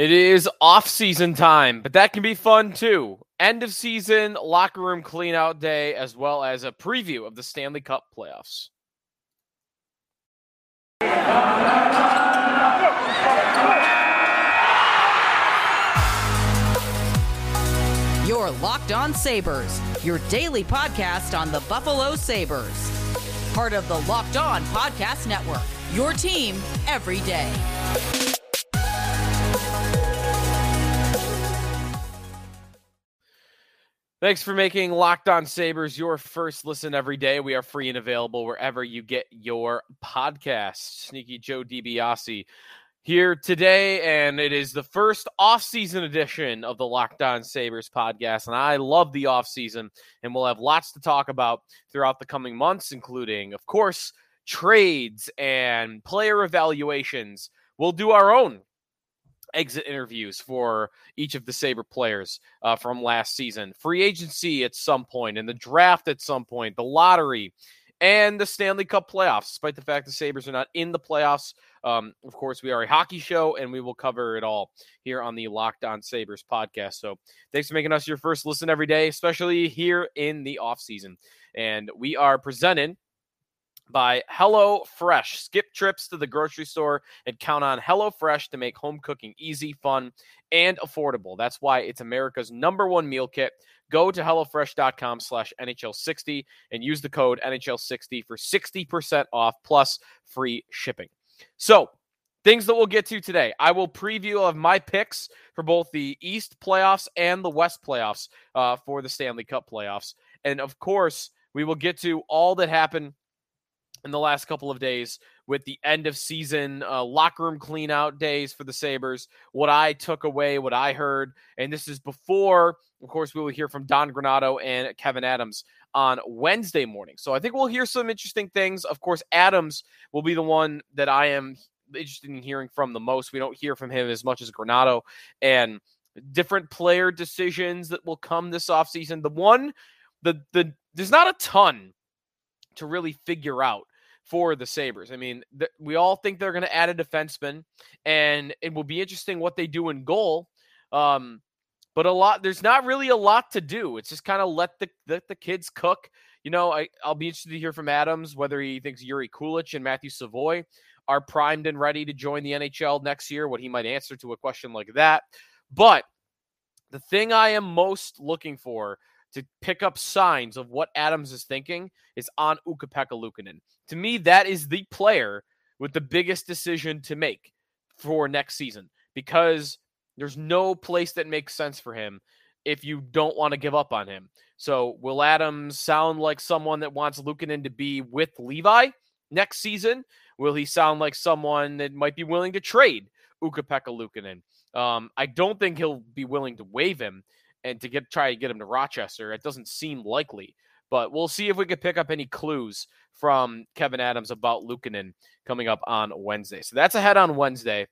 It is off season time, but that can be fun too. End of season, locker room cleanout day, as well as a preview of the Stanley Cup playoffs. Your Locked On Sabres, your daily podcast on the Buffalo Sabres. Part of the Locked On Podcast Network, your team every day. Thanks for making Locked On Sabres your first listen every day. We are free and available wherever you get your podcasts. Sneaky Joe DiBiase here today, and it is the first off-season edition of the Locked On Sabres podcast. And I love the off-season, and we'll have lots to talk about throughout the coming months, including, of course, trades and player evaluations. We'll do our own exit interviews for each of the Sabre players uh, from last season, free agency at some point, and the draft at some point, the lottery, and the Stanley Cup playoffs. Despite the fact the Sabres are not in the playoffs, um, of course, we are a hockey show, and we will cover it all here on the Locked On Sabres podcast. So thanks for making us your first listen every day, especially here in the off season. And we are presented by Hello Fresh. Skip trips to the grocery store and count on Hello Fresh to make home cooking easy, fun, and affordable. That's why it's America's number one meal kit. Go to HelloFresh.com slash NHL60 and use the code NHL60 for 60% off plus free shipping. So, things that we'll get to today. I will preview of my picks for both the East playoffs and the West playoffs uh, for the Stanley Cup playoffs. And of course, we will get to all that happened in the last couple of days with the end of season uh, locker room clean out days for the Sabres, what I took away, what I heard. And this is before, of course, we will hear from Don Granato and Kevin Adams on Wednesday morning. So I think we'll hear some interesting things. Of course, Adams will be the one that I am interested in hearing from the most. We don't hear from him as much as Granato and different player decisions that will come this offseason. The one, the, the, there's not a ton to really figure out for the Sabres. I mean, th- we all think they're going to add a defenseman, and it will be interesting what they do in goal. Um, but a lot, there's not really a lot to do. It's just kind of let the let the kids cook. You know, I, I'll be interested to hear from Adams whether he thinks Yuri Kulich and Matthew Savoy are primed and ready to join the NHL next year, what he might answer to a question like that. But the thing I am most looking for to pick up signs of what Adams is thinking is on Ukko-Pekka Luukkonen. To me, that is the player with the biggest decision to make for next season because there's no place that makes sense for him if you don't want to give up on him. So, will Adams sound like someone that wants Luukkonen to be with Levi next season? Will he sound like someone that might be willing to trade Ukko-Pekka Luukkonen? Um, I don't think he'll be willing to waive him and to get try to get him to Rochester. It doesn't seem likely, but we'll see if we can pick up any clues from Kevin Adams about Luukkonen coming up on Wednesday. So that's ahead on Wednesday.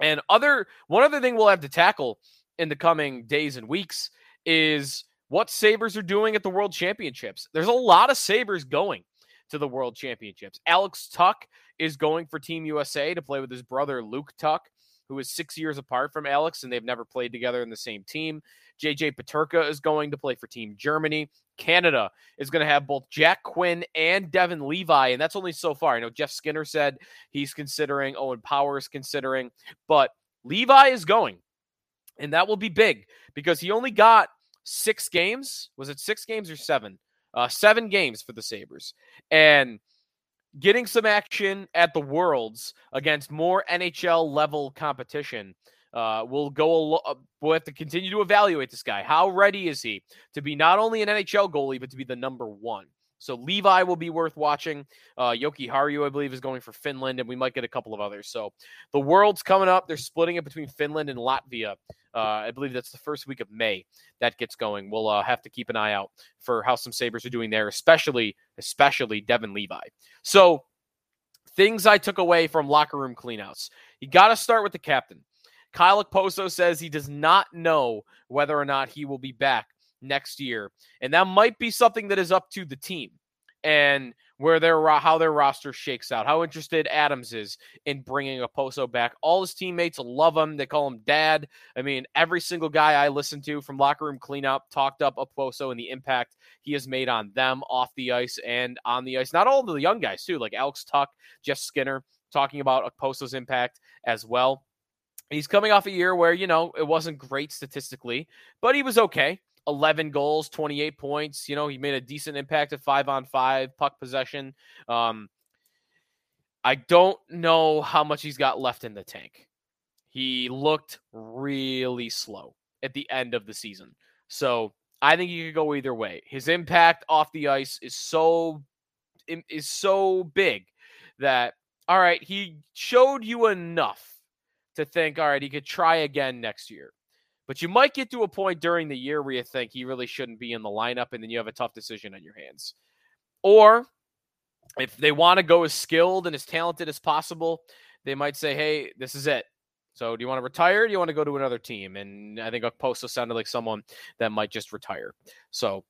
And other one other thing we'll have to tackle in the coming days and weeks is what Sabres are doing at the World Championships. There's a lot of Sabres going to the World Championships. Alex Tuch is going for Team USA to play with his brother Luke Tuch, who is six years apart from Alex, and they've never played together in the same team. JJ Peterka is going to play for Team Germany. Canada is going to have both Jack Quinn and Devon Levi, and that's only so far. I know Jeff Skinner said he's considering, Owen Power is considering, but Levi is going, and that will be big because he only got six games. Was it six games or seven? Uh, seven games for the Sabres. And getting some action at the Worlds against more NHL level competition uh, we'll go. A lo- uh, we'll have to continue to evaluate this guy. How ready is he to be not only an NHL goalie but to be the number one? So Levi will be worth watching. Uh, Haru, I believe, is going for Finland, and we might get a couple of others. So the World's coming up. They're splitting it between Finland and Latvia. Uh, I believe that's the first week of May that gets going. We'll uh, have to keep an eye out for how some Sabres are doing there, especially especially Devon Levi. So things I took away from locker room cleanouts. You got to start with the captain. Kyle Okposo says he does not know whether or not he will be back next year. And that might be something that is up to the team. And where their how their roster shakes out, how interested Adams is in bringing Okposo back. All his teammates love him; they call him Dad. I mean, every single guy I listened to from locker room cleanup talked up Okposo and the impact he has made on them off the ice and on the ice. Not all the young guys too, like Alex Tuch, Jeff Skinner, talking about Okposo's impact as well. He's coming off a year where you know it wasn't great statistically, but he was okay. 11 goals, 28 points. You know, he made a decent impact at five on five, puck possession. Um, I don't know how much he's got left in the tank. He looked really slow at the end of the season. So I think he could go either way. His impact off the ice is so is so big that all right, he showed you enough to think, all right, he could try again next year. But you might get to a point during the year where you think he really shouldn't be in the lineup, and then you have a tough decision on your hands. Or if they want to go as skilled and as talented as possible, they might say, hey, this is it. So do you want to retire? do you want to go to another team? And I think Okposo sounded like someone that might just retire. So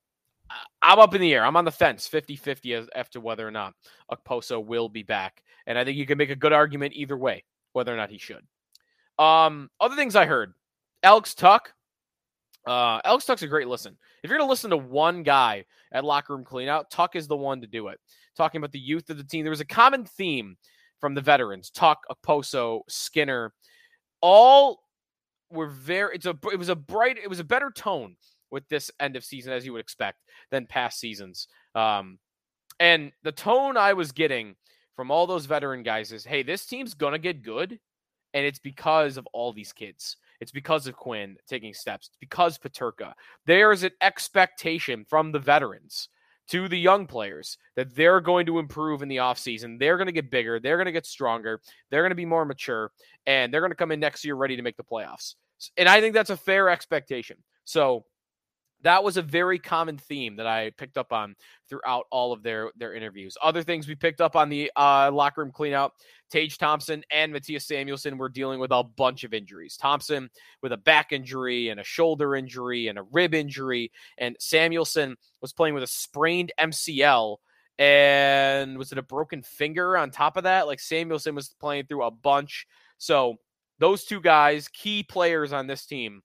I'm up in the air. I'm on the fence 50 50 as, as to whether or not Okposo will be back. And I think you can make a good argument either way, whether or not he should. Um, other things I heard Alex Tuch. Uh, Alex Tuch's a great listen. If you're going to listen to one guy at locker room cleanout, Tuch is the one to do it. Talking about the youth of the team, there was a common theme from the veterans: Tuch, Okposo, Skinner. All were very. It's a. It was a bright. It was a better tone with this end of season, as you would expect, than past seasons. Um, and the tone I was getting from all those veteran guys is, "Hey, this team's gonna get good, and it's because of all these kids." It's because of Quinn taking steps. It's because Peterka. There is an expectation from the veterans to the young players that they're going to improve in the offseason. They're going to get bigger. They're going to get stronger. They're going to be more mature. And they're going to come in next year ready to make the playoffs. And I think that's a fair expectation. So that was a very common theme that I picked up on throughout all of their their interviews. Other things we picked up on the uh, locker room cleanout: Tage Thompson and Mattias Samuelsson were dealing with a bunch of injuries. Thompson with a back injury and a shoulder injury and a rib injury, and Samuelsson was playing with a sprained MCL and was it a broken finger on top of that? Like Samuelsson was playing through a bunch. So those two guys, key players on this team,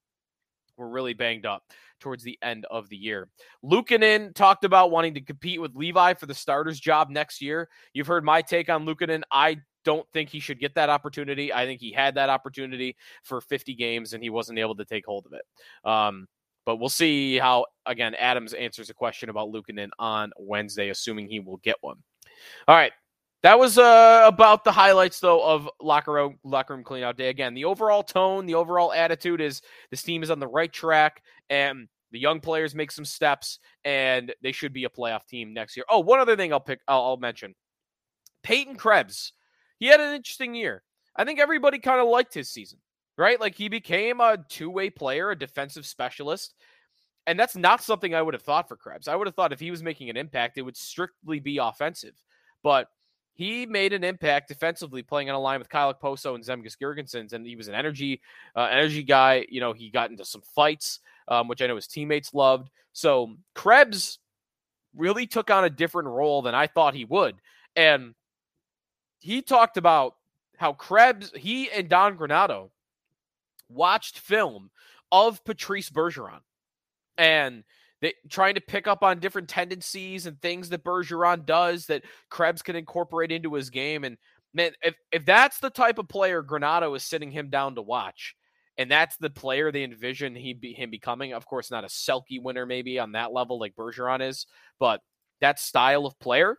were really banged up towards the end of the year. Luukkonen talked about wanting to compete with Levi for the starter's job next year. You've heard my take on Luukkonen. I don't think he should get that opportunity. I think he had that opportunity for 50 games and he wasn't able to take hold of it. Um, but we'll see how, again, Adams answers a question about Luukkonen on Wednesday, assuming he will get one. All right. That was uh, about the highlights, though, of locker room locker room cleanout day. Again, the overall tone, the overall attitude is this team is on the right track, and the young players make some steps, and they should be a playoff team next year. Oh, one other thing I'll pick, I'll, I'll mention: Peyton Krebs. He had an interesting year. I think everybody kind of liked his season, right? Like he became a two way player, a defensive specialist. And that's not something I would have thought for Krebs. I would have thought if he was making an impact, it would strictly be offensive. But he made an impact defensively playing on a line with Kyle Okposo and Zemgus Girgensons, and he was an energy uh, energy guy. You know, he got into some fights, um, which I know his teammates loved. So Krebs really took on a different role than I thought he would, and he talked about how Krebs, he and Don Granato watched film of Patrice Bergeron, and trying to pick up on different tendencies and things that Bergeron does that Krebs can incorporate into his game. And man, if if that's the type of player Granato is sitting him down to watch, and that's the player they envision he be, him becoming. Of course, not a Selke winner maybe on that level like Bergeron is, but that style of player.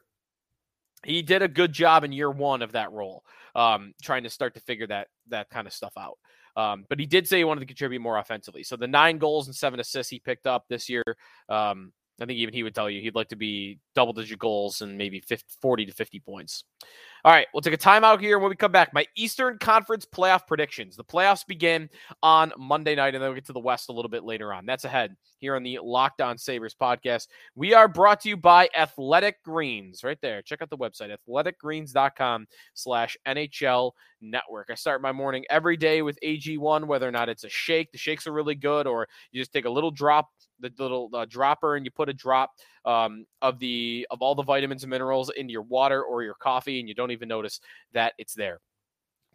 He did a good job in year one of that role, um, trying to start to figure that that kind of stuff out. Um, but he did say he wanted to contribute more offensively. So the nine goals and seven assists he picked up this year, um, I think even he would tell you he'd like to be double digit goals and maybe 50, 40 to 50 points. All right, we'll take a timeout here. When we come back, my Eastern Conference playoff predictions. The playoffs begin on Monday night, and then we'll get to the West a little bit later on. That's ahead here on the Locked On Sabres podcast. We are brought to you by Athletic Greens. Right there. Check out the website, athleticgreens.com slash NHL network. I start my morning every day with AG1, whether or not it's a shake. The shakes are really good, or you just take a little drop the little uh, dropper and you put a drop um, of the of all the vitamins and minerals in your water or your coffee, and you don't even notice that it's there.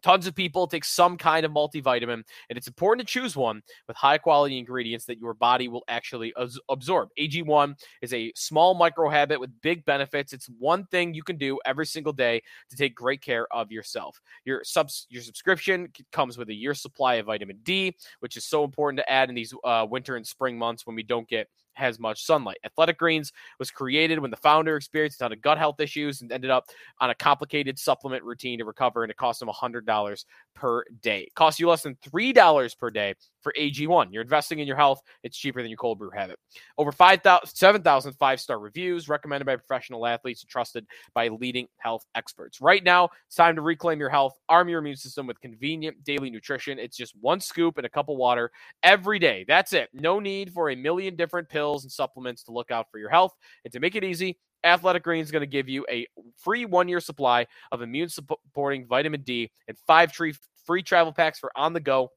Tons of people take some kind of multivitamin, and it's important to choose one with high quality ingredients that your body will actually absorb. AG1 is a small micro habit with big benefits. It's one thing you can do every single day to take great care of yourself. Your subs your subscription comes with a year supply of vitamin D, which is so important to add in these uh, winter and spring months when we don't get has much sunlight. Athletic Greens was created when the founder experienced a ton of gut health issues and ended up on a complicated supplement routine to recover, and it cost him $100 per day. It costs you less than $3 per day for AG1. You're investing in your health. It's cheaper than your cold brew habit. Over 7,000 five star reviews recommended by professional athletes and trusted by leading health experts. Right now, it's time to reclaim your health, arm your immune system with convenient daily nutrition. It's just one scoop and a cup of water every day. That's it. No need for a million different pills and supplements to look out for your health. And to make it easy, Athletic Greens is going to give you a free one year supply of immune supporting vitamin D and five free travel packs for on the go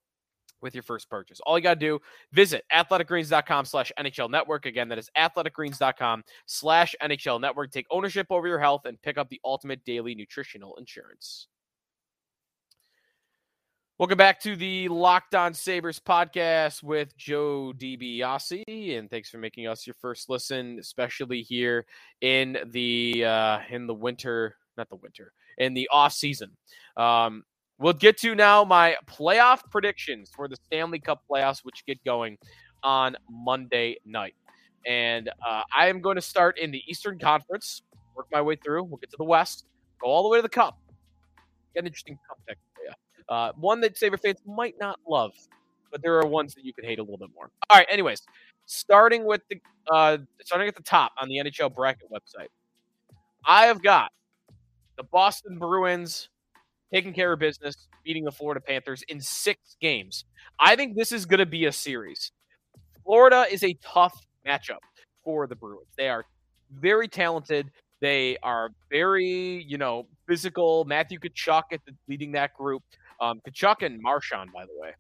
with your first purchase. All you got to do, visit athleticgreens.com slash NHL network. Again, that is athleticgreens.com slash NHL network. Take ownership over your health and pick up the ultimate daily nutritional insurance. Welcome back to the Locked On Sabres podcast with Joe DiBiase, and thanks for making us your first listen, especially here in the uh, in the winter, not the winter, in the off season. Um, We'll get to now my playoff predictions for the Stanley Cup playoffs, which get going on Monday night. And uh, I am going to start in the Eastern Conference, work my way through. We'll get to the West, go all the way to the Cup. Get an interesting Cup pick for you. Uh, one that Sabre fans might not love, but there are ones that you could hate a little bit more. All right, anyways, starting with the uh, starting at the top on the NHL bracket website, I have got the Boston Bruins taking care of business, beating the Florida Panthers in six games. I think this is going to be a series. Florida is a tough matchup for the Bruins. They are very talented. They are very, you know, physical. Matthew Tkachuk at the, leading that group. Um, Tkachuk and Marchand, by the way,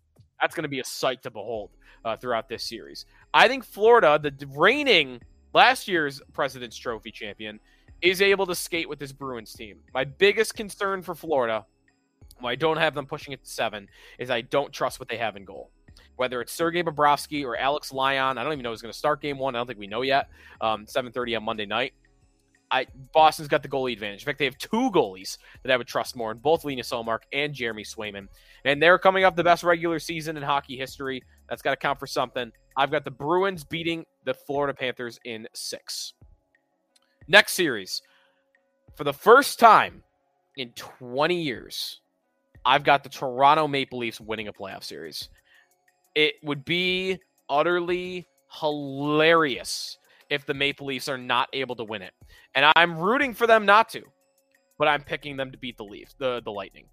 that's going to be a sight to behold uh, throughout this series. I think Florida, the reigning last year's President's Trophy champion, is able to skate with this Bruins team. My biggest concern for Florida why I don't have them pushing it to seven is I don't trust what they have in goal. Whether it's Sergei Bobrovsky or Alex Lyon, I don't even know who's going to start game one. I don't think we know yet. Um, 7:30 on Monday night. I Boston's got the goalie advantage. In fact, they have two goalies that I would trust more, and both Linus Ullmark and Jeremy Swayman. And they're coming off the best regular season in hockey history. That's got to count for something. I've got the Bruins beating the Florida Panthers in six. Next series, for the first time in 20 years, I've got the Toronto Maple Leafs winning a playoff series. It would be utterly hilarious if the Maple Leafs are not able to win it. And I'm rooting for them not to, but I'm picking them to beat the Leafs, the, the Lightning.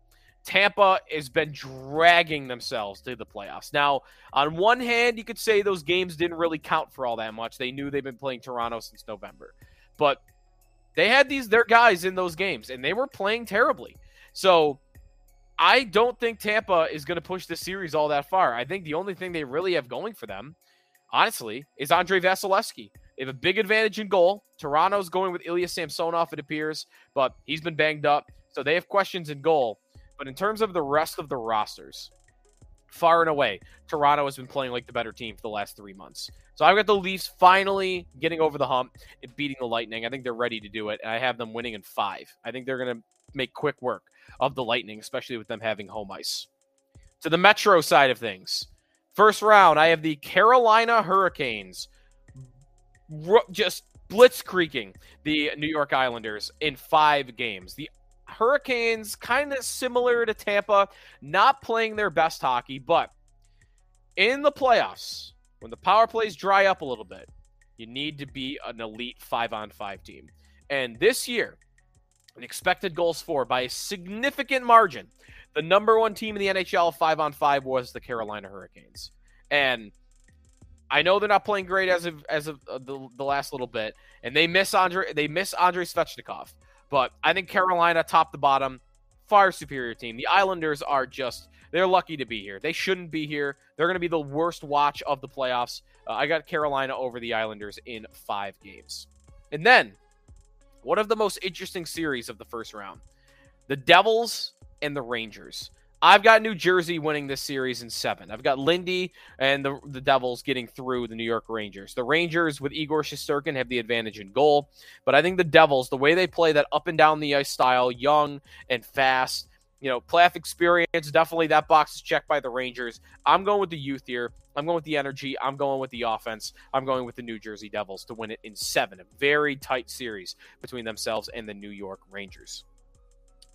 Tampa has been dragging themselves to the playoffs. Now, on one hand, you could say those games didn't really count for all that much. They knew they've been playing Toronto since November. But they had these their guys in those games and they were playing terribly. So I don't think Tampa is going to push this series all that far. I think the only thing they really have going for them, honestly, is Andrei Vasilevskiy. They have a big advantage in goal. Toronto's going with Ilya Samsonov, it appears, but he's been banged up. So they have questions in goal. But in terms of the rest of the rosters, far and away, Toronto has been playing like the better team for the last three months. So I've got the Leafs finally getting over the hump and beating the Lightning. I think they're ready to do it. And I have them winning in five. I think they're going to make quick work of the Lightning, especially with them having home ice. To the Metro side of things, first round, I have the Carolina Hurricanes just blitzkrieging the New York Islanders in five games. The Hurricanes, kind of similar to Tampa, not playing their best hockey, but in the playoffs, when the power plays dry up a little bit, you need to be an elite five on five team. And this year, an expected goals for by a significant margin. The number one team in the NHL five on five was the Carolina Hurricanes, and I know they're not playing great as of as of uh, the, the last little bit, and they miss Andre they miss Andre Svechnikov, but I think Carolina top to bottom far superior team. The Islanders are just they're lucky to be here. They shouldn't be here. They're going to be the worst watch of the playoffs. Uh, I got Carolina over the Islanders in five games. And then, one of the most interesting series of the first round the Devils and the Rangers. I've got New Jersey winning this series in seven. I've got Lindy and the, the Devils getting through the New York Rangers. The Rangers with Igor Shesterkin have the advantage in goal, but I think the Devils, the way they play that up and down the ice style, young and fast, you know, playoff experience, definitely that box is checked by the Rangers. I'm going with the youth here. I'm going with the energy. I'm going with the offense. I'm going with the New Jersey Devils to win it in seven. A very tight series between themselves and the New York Rangers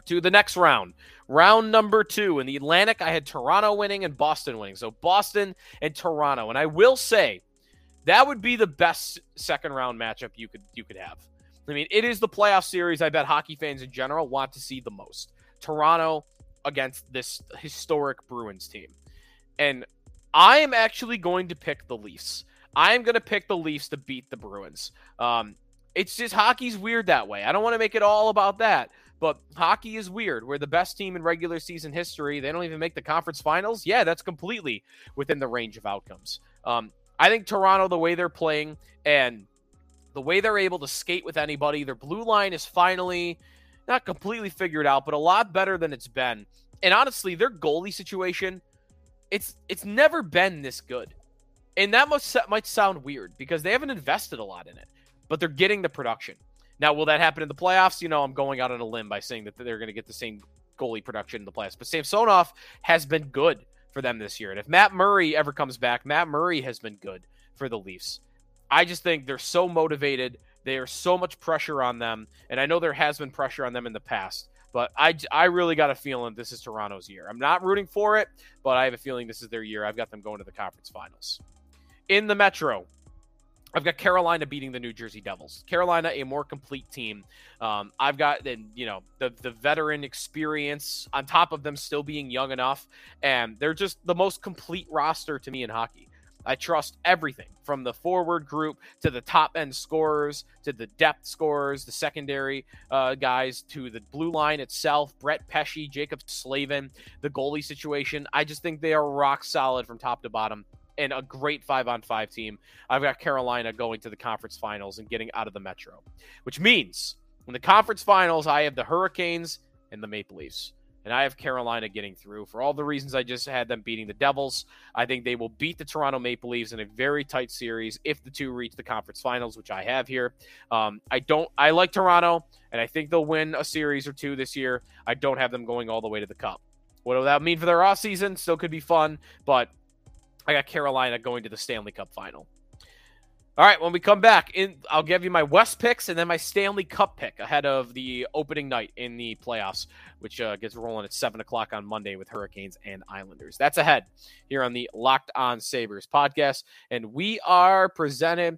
to the next round. Round number two. In the Atlantic, I had Toronto winning and Boston winning. So Boston and Toronto. And I will say that would be the best second round matchup you could you could have. I mean, it is the playoff series I bet hockey fans in general want to see the most. Toronto against this historic Bruins team. And I am actually going to pick the Leafs. I am going to pick the Leafs to beat the Bruins. Um, it's just hockey's weird that way. I don't want to make it all about that. But hockey is weird. We're the best team in regular season history. They don't even make the conference finals. Yeah, that's completely within the range of outcomes. Um, I think Toronto, the way they're playing and the way they're able to skate with anybody, their blue line is finally not completely figured out, but a lot better than it's been. And honestly, their goalie situation, it's it's never been this good. And that must might sound weird because they haven't invested a lot in it, but they're getting the production. Now, will that happen in the playoffs? You know, I'm going out on a limb by saying that they're going to get the same goalie production in the playoffs. But Samsonov has been good for them this year. And if Matt Murray ever comes back, Matt Murray has been good for the Leafs. I just think they're so motivated. There's so much pressure on them. And I know there has been pressure on them in the past. But I, I really got a feeling this is Toronto's year. I'm not rooting for it, but I have a feeling this is their year. I've got them going to the conference finals. In the Metro, I've got Carolina beating the New Jersey Devils. Carolina, a more complete team. Um, I've got the you know the the veteran experience on top of them still being young enough, and they're just the most complete roster to me in hockey. I trust everything from the forward group to the top end scorers to the depth scorers, the secondary uh, guys to the blue line itself, Brett Pesce, Jaccob Slavin, the goalie situation. I just think they are rock solid from top to bottom and a great five on five team. I've got Carolina going to the conference finals and getting out of the Metro, which means in the conference finals, I have the Hurricanes and the Maple Leafs. And I have Carolina getting through for all the reasons I just had them beating the Devils. I think they will beat the Toronto Maple Leafs in a very tight series if the two reach the conference finals, which I have here. Um, I don't. I like Toronto, and I think they'll win a series or two this year. I don't have them going all the way to the Cup. What will that mean for their off season? Still could be fun, but I got Carolina going to the Stanley Cup final. All right, when we come back, in I'll give you my West picks and then my Stanley Cup pick ahead of the opening night in the playoffs, which uh, gets rolling at seven o'clock on Monday with Hurricanes and Islanders. That's ahead here on the Locked On Sabres podcast, and we are presented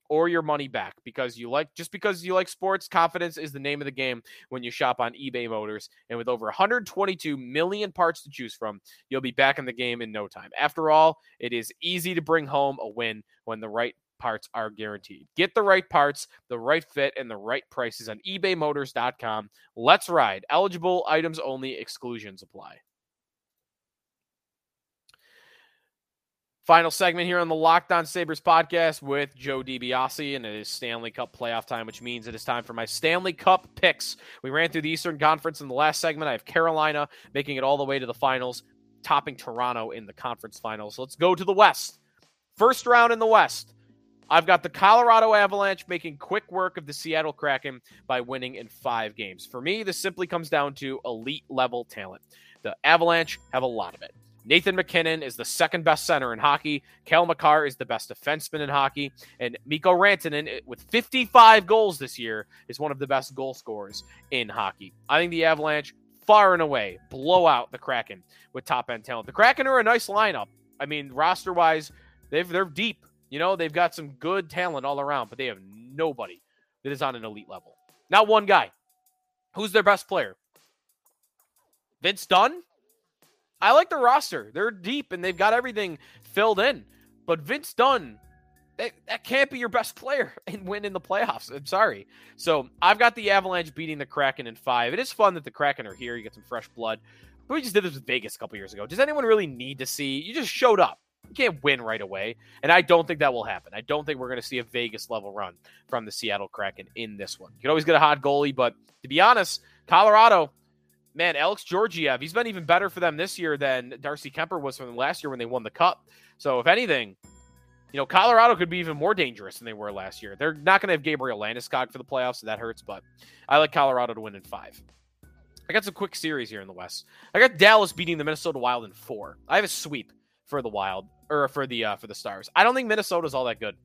or your money back because you like just because you like sports confidence is the name of the game when you shop on eBay Motors and with over 122 million parts to choose from you'll be back in the game in no time after all it is easy to bring home a win when the right parts are guaranteed. Get the right parts, the right fit, and the right prices on ebaymotors.com. Let's ride. Eligible items only, exclusions apply. Final segment here on the Locked On Sabres podcast with Joe DiBiase, and it is Stanley Cup playoff time, which means it is time for my Stanley Cup picks. We ran through the Eastern Conference in the last segment. I have Carolina making it all the way to the finals, topping Toronto in the conference finals. Let's go to the West. First round in the West. I've got the Colorado Avalanche making quick work of the Seattle Kraken by winning in five games. For me, this simply comes down to elite level talent. The Avalanche have a lot of it. Nathan MacKinnon is the second best center in hockey. Cale Makar is the best defenseman in hockey. And Mikko Rantanen, eh, with 55 goals this year, is one of the best goal scorers in hockey. I think the Avalanche, far and away, blow out the Kraken with top end talent. The Kraken are a nice lineup. I mean, roster wise, they're deep. You know, they've got some good talent all around, but they have nobody that is on an elite level. Not one guy. Who's their best player? Vince Dunn, I like the roster. They're deep and they've got everything filled in. But Vince Dunn, that, that can't be your best player and win in the playoffs. I'm sorry. So I've got the Avalanche beating the Kraken in five. It is fun that the Kraken are here. You get some fresh blood. But we just did this with Vegas a couple years ago. Does anyone really need to see? You just showed up. You can't win right away. And I don't think that will happen. I don't think we're going to see a Vegas level run from the Seattle Kraken in this one. You can always get a hot goalie, but to be honest, Colorado, man, Alex Georgiev, he's been even better for them this year than Darcy Kuemper was from last year when they won the cup. So if anything, you know, Colorado could be even more dangerous than they were last year. They're not going to have Gabriel Landeskog for the playoffs, so that hurts, but I like Colorado to win in five. I got some quick series here in the West. I got Dallas beating the Minnesota Wild in four. I have a sweep for the Wild or for the uh, for the Stars. I don't think Minnesota's all that good.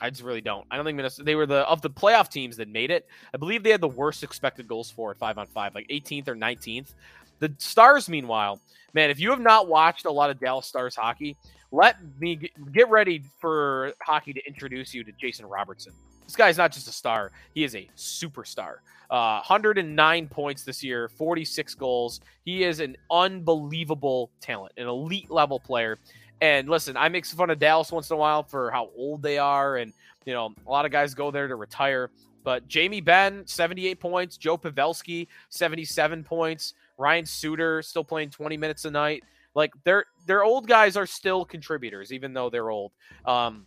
I just really don't. I don't think Minnesota. They were the of the playoff teams that made it. I believe they had the worst expected goals for at five on five, like 18th or 19th. The Stars, meanwhile, man, if you have not watched a lot of Dallas Stars hockey, let me get ready for hockey to introduce you to Jason Robertson. This guy's not just a star; he is a superstar. Uh, 109 points this year, 46 goals. He is an unbelievable talent, an elite level player. And listen, I make fun of Dallas once in a while for how old they are, and you know a lot of guys go there to retire. But Jamie Benn, 78 points. Joe Pavelski, 77 points. Ryan Suter still playing 20 minutes a night. Like their their old guys are still contributors, even though they're old. Um,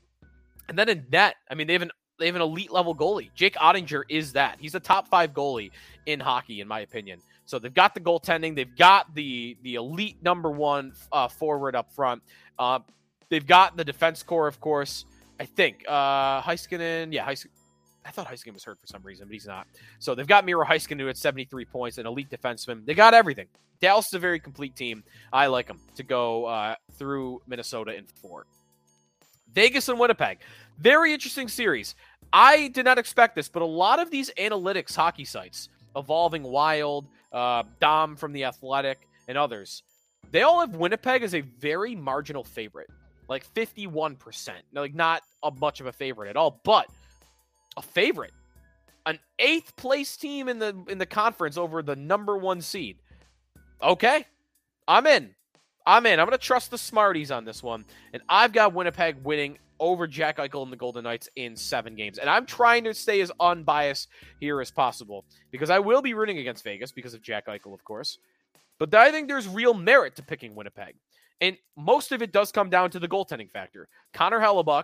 and then in net, I mean, they have an they have an elite level goalie. Jake Oettinger is that. He's a top five goalie in hockey, in my opinion. So they've got the goaltending, they've got the the elite number one uh, forward up front. Uh, they've got the defense core, of course. I think uh, Heiskanen, yeah, Heiskanen, I thought Heiskanen was hurt for some reason, but he's not. So they've got Miro Heiskanen had 73 points, an elite defenseman. They got everything. Dallas is a very complete team. I like them to go uh, through Minnesota in four. Vegas and Winnipeg. Very interesting series. I did not expect this, but a lot of these analytics hockey sites, Evolving Wild, uh, Dom from The Athletic, and others, they all have Winnipeg as a very marginal favorite, like 51%. Like, not a much of a favorite at all, but a favorite. An eighth place team in the in the conference over the number one seed. Okay, I'm in. I'm in. I'm going to trust the Smarties on this one. And I've got Winnipeg winning over Jack Eichel and the Golden Knights in seven games. And I'm trying to stay as unbiased here as possible because I will be rooting against Vegas because of Jack Eichel, of course. But I think there's real merit to picking Winnipeg. And most of it does come down to the goaltending factor. Connor Hellebuyck,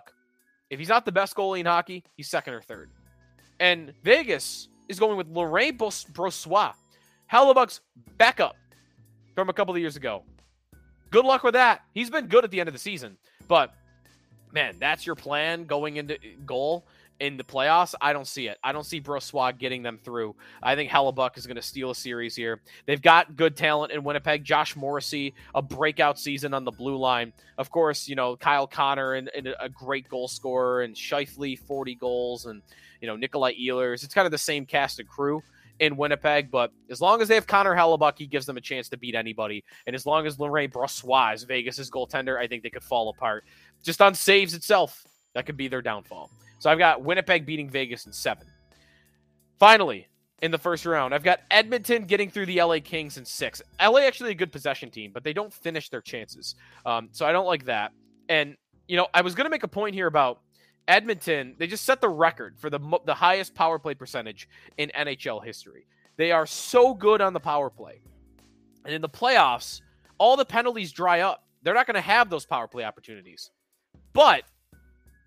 if he's not the best goalie in hockey, he's second or third. And Vegas is going with Laurent Brossoit, Hellebuyck's backup from a couple of years ago. Good luck with that. He's been good at the end of the season, but man, that's your plan going into goal in the playoffs. I don't see it. I don't see Brossoit getting them through. I think Hellebuyck is going to steal a series here. They've got good talent in Winnipeg. Josh Morrissey, a breakout season on the blue line. Of course, you know Kyle Connor and, and a great goal scorer, and Scheifele, 40 goals, and you know Nikolai Ehlers. It's kind of the same cast and crew in Winnipeg. But as long as they have Connor Hellebuyck, he gives them a chance to beat anybody. And as long as Laurent Brossoit is Vegas' goaltender, I think they could fall apart. Just on saves itself, that could be their downfall. So I've got Winnipeg beating Vegas in seven. Finally, in the first round, I've got Edmonton getting through the LA Kings in six. LA actually a good possession team, but they don't finish their chances. Um, so I don't like that. And you know, I was going to make a point here about Edmonton, they just set the record for the the highest power play percentage in NHL history. They are so good on the power play. And in the playoffs, all the penalties dry up. They're not going to have those power play opportunities. But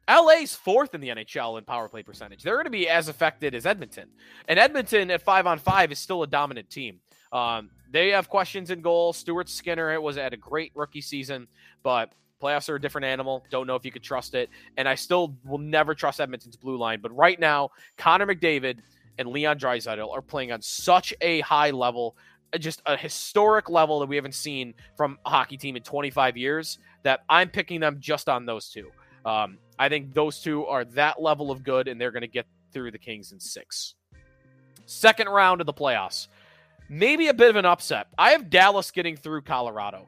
LA's fourth in the NHL in power play percentage. They're going to be as affected as Edmonton. And Edmonton at five on five is still a dominant team. Um, they have questions in goal. Stuart Skinner it was at a great rookie season, but Playoffs are a different animal. Don't know if you could trust it. And I still will never trust Edmonton's blue line. But right now, Connor McDavid and Leon Draisaitl are playing on such a high level, just a historic level that we haven't seen from a hockey team in 25 years, that I'm picking them just on those two. Um, I think those two are that level of good, and they're going to get through the Kings in six. Second round of the playoffs. Maybe a bit of an upset. I have Dallas getting through Colorado.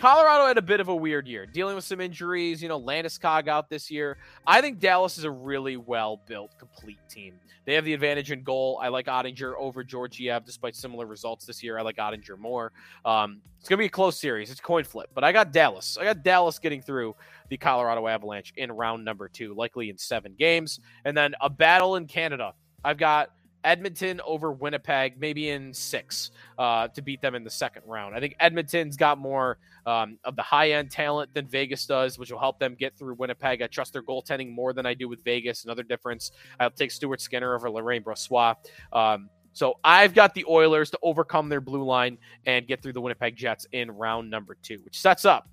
Colorado had a bit of a weird year, dealing with some injuries. You know, Landeskog out this year. I think Dallas is a really well built, complete team. They have the advantage in goal. I like Oettinger over Georgiev, despite similar results this year. I like Oettinger more. Um, it's going to be a close series. It's coin flip, but I got Dallas. I got Dallas getting through the Colorado Avalanche in round number two, likely in seven games. And then a battle in Canada. I've got Edmonton over Winnipeg, maybe in six, uh, to beat them in the second round. I think Edmonton's got more um, of the high end talent than Vegas does, which will help them get through Winnipeg. I trust their goaltending more than I do with Vegas. Another difference. I'll take Stuart Skinner over Laurent Brossoit. Um, so I've got the Oilers to overcome their blue line and get through the Winnipeg Jets in round number two, which sets up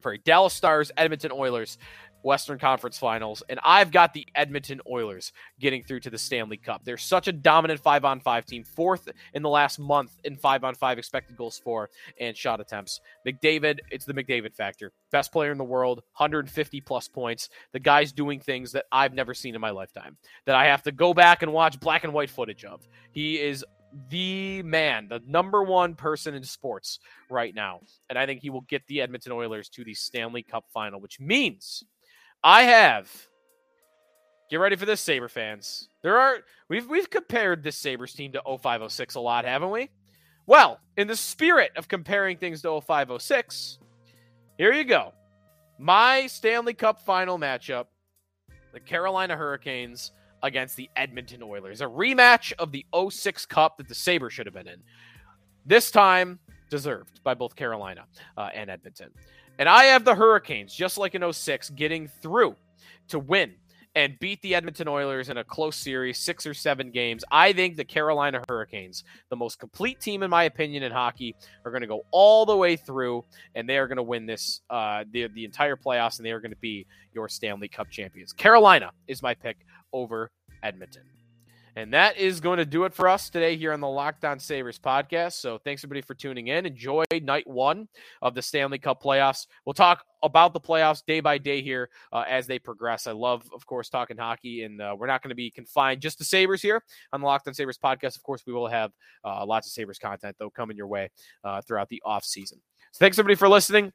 for Dallas Stars, Edmonton Oilers Western Conference Finals, and I've got the Edmonton Oilers getting through to the Stanley Cup. They're such a dominant five on five team, fourth in the last month in five on five expected goals for and shot attempts. McDavid, it's the McDavid factor. Best player in the world, 150 plus points. The guy's doing things that I've never seen in my lifetime, that I have to go back and watch black and white footage of. He is the man, the number one person in sports right now. And I think he will get the Edmonton Oilers to the Stanley Cup final, which means I have. Get ready for this, Saber fans. There are we've we've compared this Sabres team to 0506 a lot, haven't we? Well, in the spirit of comparing things to 0506, here you go. My Stanley Cup final matchup, the Carolina Hurricanes against the Edmonton Oilers. A rematch of the 06 Cup that the Sabres should have been in. This time deserved by both Carolina uh, and Edmonton. And I have the Hurricanes, just like in 06, getting through to win and beat the Edmonton Oilers in a close series, six or seven games. I think the Carolina Hurricanes, the most complete team in my opinion in hockey, are going to go all the way through, and they are going to win this uh, the the entire playoffs, and they are going to be your Stanley Cup champions. Carolina is my pick over Edmonton. And that is going to do it for us today here on the Locked On Sabres podcast. So thanks everybody for tuning in. Enjoy night one of the Stanley Cup playoffs. We'll talk about the playoffs day by day here uh, as they progress. I love, of course, talking hockey, and uh, we're not going to be confined just to Sabres here on the Locked On Sabres podcast. Of course, we will have uh, lots of Sabres content, though, coming your way uh, throughout the off season. So thanks everybody for listening.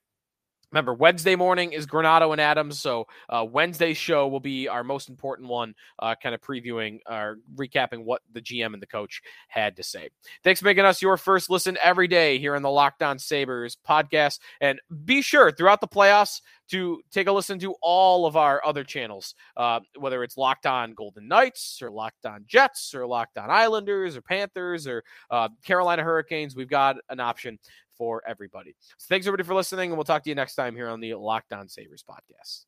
Remember, Wednesday morning is Granato and Adams. So uh, Wednesday's show will be our most important one, uh, kind of previewing or recapping what the GM and the coach had to say. Thanks for making us your first listen every day here on the Locked On Sabres podcast. And be sure throughout the playoffs to take a listen to all of our other channels, uh, whether it's Locked On Golden Knights or Locked On Jets or Locked On Islanders or Panthers or uh, Carolina Hurricanes. We've got an option for everybody. So thanks everybody for listening, and we'll talk to you next time here on the Locked On Sabres podcast.